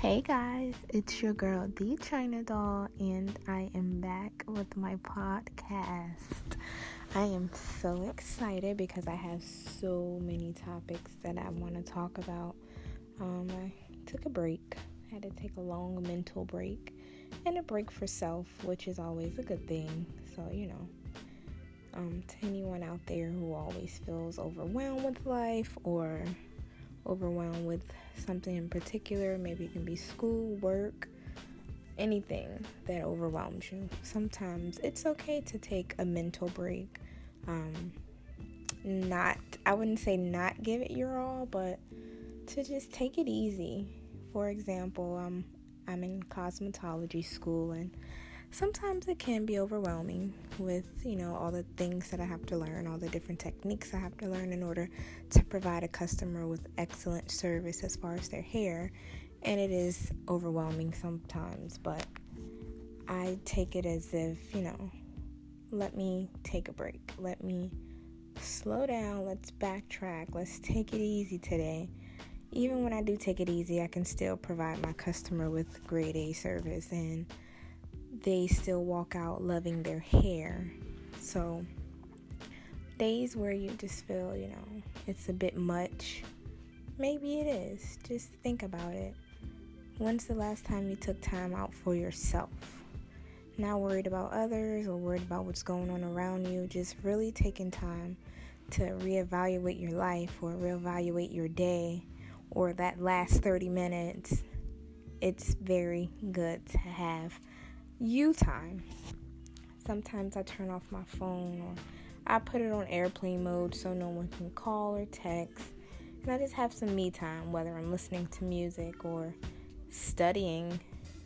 Hey guys, it's your girl, the China Doll, and I am back with my podcast. I am so excited because I have so many topics that I want to talk about. Um, I took a break, I had to take a long mental break and a break for self, which is always a good thing. So, you know, um, to anyone out there who always feels overwhelmed with life or overwhelmed with something in particular. Maybe it can be school, work, anything that overwhelms you. Sometimes it's okay to take a mental break. Um, not, I wouldn't say not give it your all, but to just take it easy. For example, um, I'm in cosmetology school and sometimes it can be overwhelming with you know all the things that I have to learn, all the different techniques I have to learn in order to provide a customer with excellent service as far as their hair, and it is overwhelming sometimes, but I take it as if, you know, let me take a break. Let me slow down. Let's backtrack. Let's take it easy today. Even when I do take it easy, I can still provide my customer with grade A service and they still walk out loving their hair. So, days where you just feel, you know, it's a bit much, maybe it is. Just think about it. When's the last time you took time out for yourself? Not worried about others or worried about what's going on around you, just really taking time to reevaluate your life or reevaluate your day or that last 30 minutes. It's very good to have you time. Sometimes I turn off my phone or I put it on airplane mode so no one can call or text. And I just have some me time, whether I'm listening to music or studying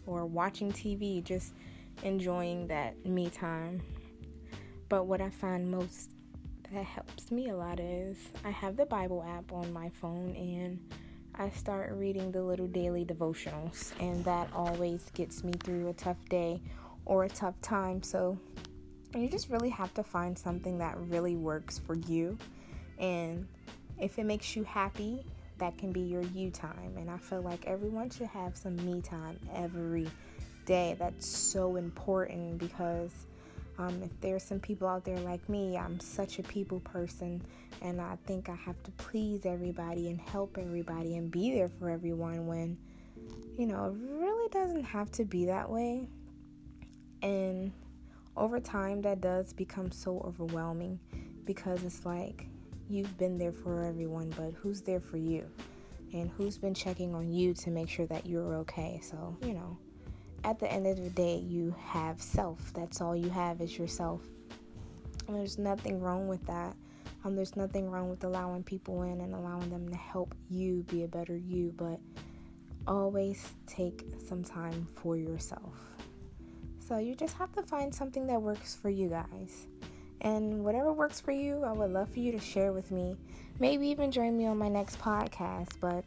or watching TV, just enjoying that me time. But what I find most that helps me a lot is I have the Bible app on my phone and I start reading the little daily devotionals, and that always gets me through a tough day or a tough time. So, you just really have to find something that really works for you. And if it makes you happy, that can be your you time. And I feel like everyone should have some me time every day. That's so important because um, if there's some people out there like me, I'm such a people person, and I think I have to please everybody and help everybody and be there for everyone when, you know, it really doesn't have to be that way. And over time, that does become so overwhelming because it's like you've been there for everyone, but who's there for you? And who's been checking on you to make sure that you're okay? So, you know at the end of the day, you have self. That's all you have is yourself. And there's nothing wrong with that. Um, there's nothing wrong with allowing people in and allowing them to help you be a better you, but always take some time for yourself. So you just have to find something that works for you guys. And whatever works for you, I would love for you to share with me. Maybe even join me on my next podcast. But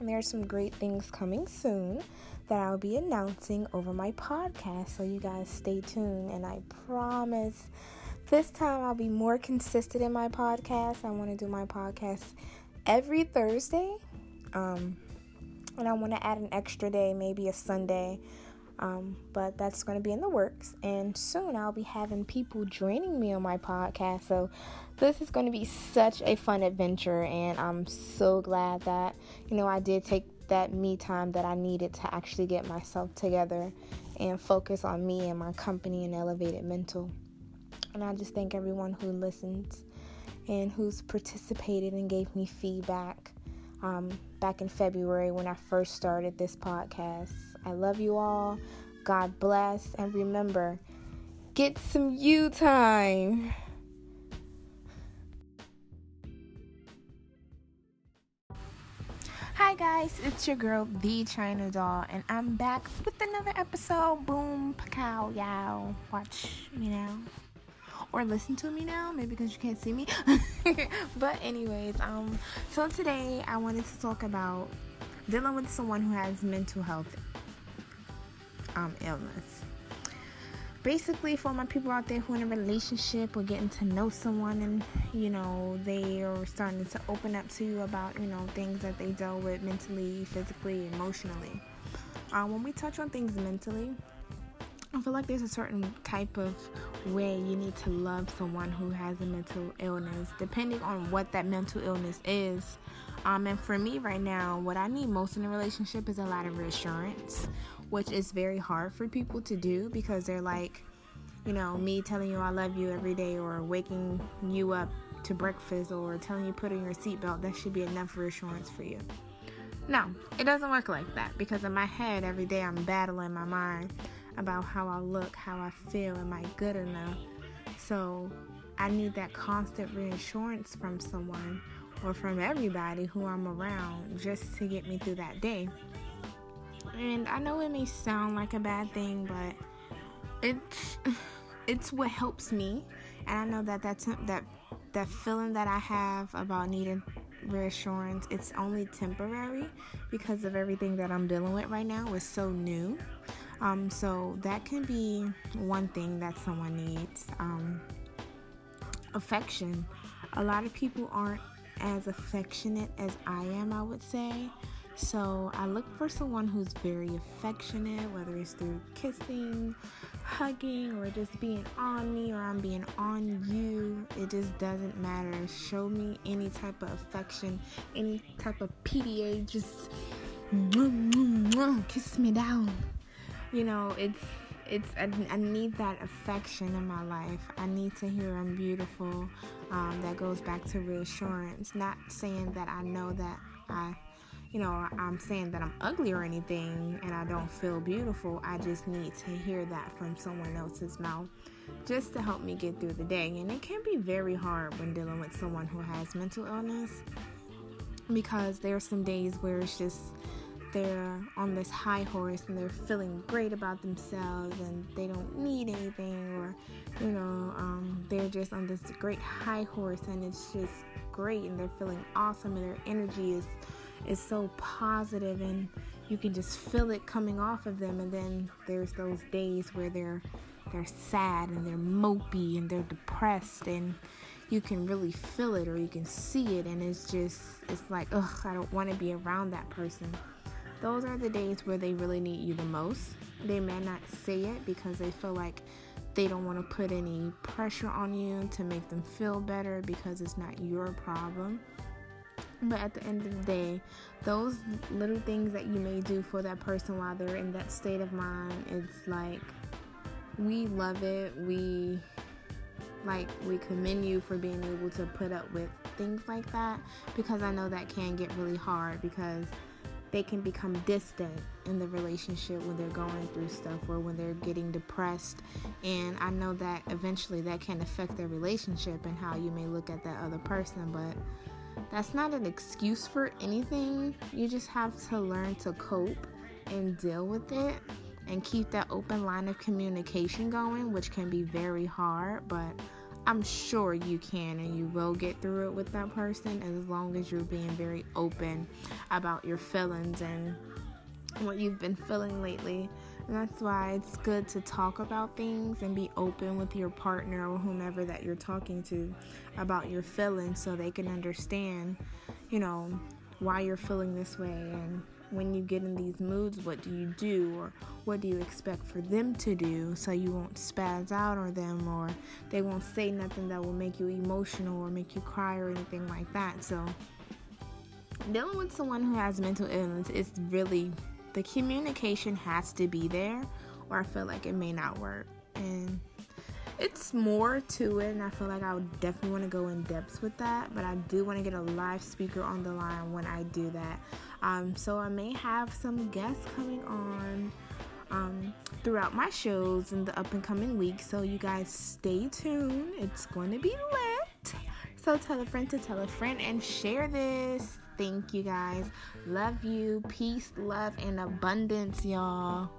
there's some great things coming soon that I'll be announcing over my podcast. So you guys stay tuned. And I promise this time I'll be more consistent in my podcast. I want to do my podcast every Thursday. Um, and I want to add an extra day, maybe a Sunday. Um, but that's going to be in the works. And soon I'll be having people joining me on my podcast. So this is going to be such a fun adventure. And I'm so glad that, you know, I did take that me time that I needed to actually get myself together and focus on me and my company and elevated mental. And I just thank everyone who listens and who's participated and gave me feedback um, back in February when I first started this podcast. I love you all. God bless. And remember, get some you time. Guys, it's your girl, the China Doll, and I'm back with another episode. Boom, pacow, yow. Watch me now, or listen to me now, maybe because you can't see me. but anyways, um, so today I wanted to talk about dealing with someone who has mental health um illness basically for my people out there who are in a relationship or getting to know someone and you know they are starting to open up to you about you know things that they deal with mentally physically emotionally uh, when we touch on things mentally, I feel like there's a certain type of way you need to love someone who has a mental illness, depending on what that mental illness is. Um, and for me right now, what I need most in a relationship is a lot of reassurance, which is very hard for people to do because they're like, you know, me telling you I love you every day or waking you up to breakfast or telling you put on your seatbelt, that should be enough reassurance for you. No, it doesn't work like that because in my head every day I'm battling my mind about how I look, how I feel, am I good enough? So I need that constant reassurance from someone or from everybody who I'm around just to get me through that day. And I know it may sound like a bad thing, but it's it's what helps me. And I know that that's that that feeling that I have about needing reassurance, it's only temporary because of everything that I'm dealing with right now is so new. Um, so that can be one thing that someone needs. Um, affection. A lot of people aren't as affectionate as I am, I would say. So I look for someone who's very affectionate, whether it's through kissing, hugging, or just being on me, or I'm being on you. It just doesn't matter. Show me any type of affection, any type of PDA. Just kiss me down. You know, it's it's I, I, need that affection in my life. I need to hear I'm beautiful. Um, that goes back to reassurance. Not saying that I know that I you know, I'm saying that I'm ugly or anything and I don't feel beautiful. I just need to hear that from someone else's mouth just to help me get through the day. And it can be very hard when dealing with someone who has mental illness because there are some days where it's just they're on this high horse and they're feeling great about themselves and they don't need anything or you know um, they're just on this great high horse and it's just great and they're feeling awesome and their energy is is so positive and you can just feel it coming off of them and then there's those days where they're they're sad and they're mopey and they're depressed and you can really feel it or you can see it and it's just it's like ugh I don't want to be around that person. Those are the days where they really need you the most. They may not say it because they feel like they don't want to put any pressure on you to make them feel better because it's not your problem. But at the end of the day, those little things that you may do for that person while they're in that state of mind, it's like we love it. We like we commend you for being able to put up with things like that because I know that can get really hard because they can become distant in the relationship when they're going through stuff or when they're getting depressed. And I know that eventually that can affect their relationship and how you may look at that other person, but that's not an excuse for anything. You just have to learn to cope and deal with it and keep that open line of communication going, which can be very hard, but I'm sure you can and you will get through it with that person as long as you're being very open about your feelings and what you've been feeling lately. And that's why it's good to talk about things and be open with your partner or whomever that you're talking to about your feelings so they can understand, you know, why you're feeling this way and when you get in these moods, what do you do or what do you expect for them to do so you won't spaz out on them or they won't say nothing that will make you emotional or make you cry or anything like that. So, dealing with someone who has mental illness is really the communication has to be there, or I feel like it may not work. And it's more to it, and I feel like I would definitely want to go in depth with that. But I do want to get a live speaker on the line when I do that. Um, so I may have some guests coming on um, throughout my shows in the up and coming weeks. So you guys stay tuned. It's going to be lit. So tell a friend to tell a friend and share this. Thank you guys. Love you. Peace, love, and abundance, y'all.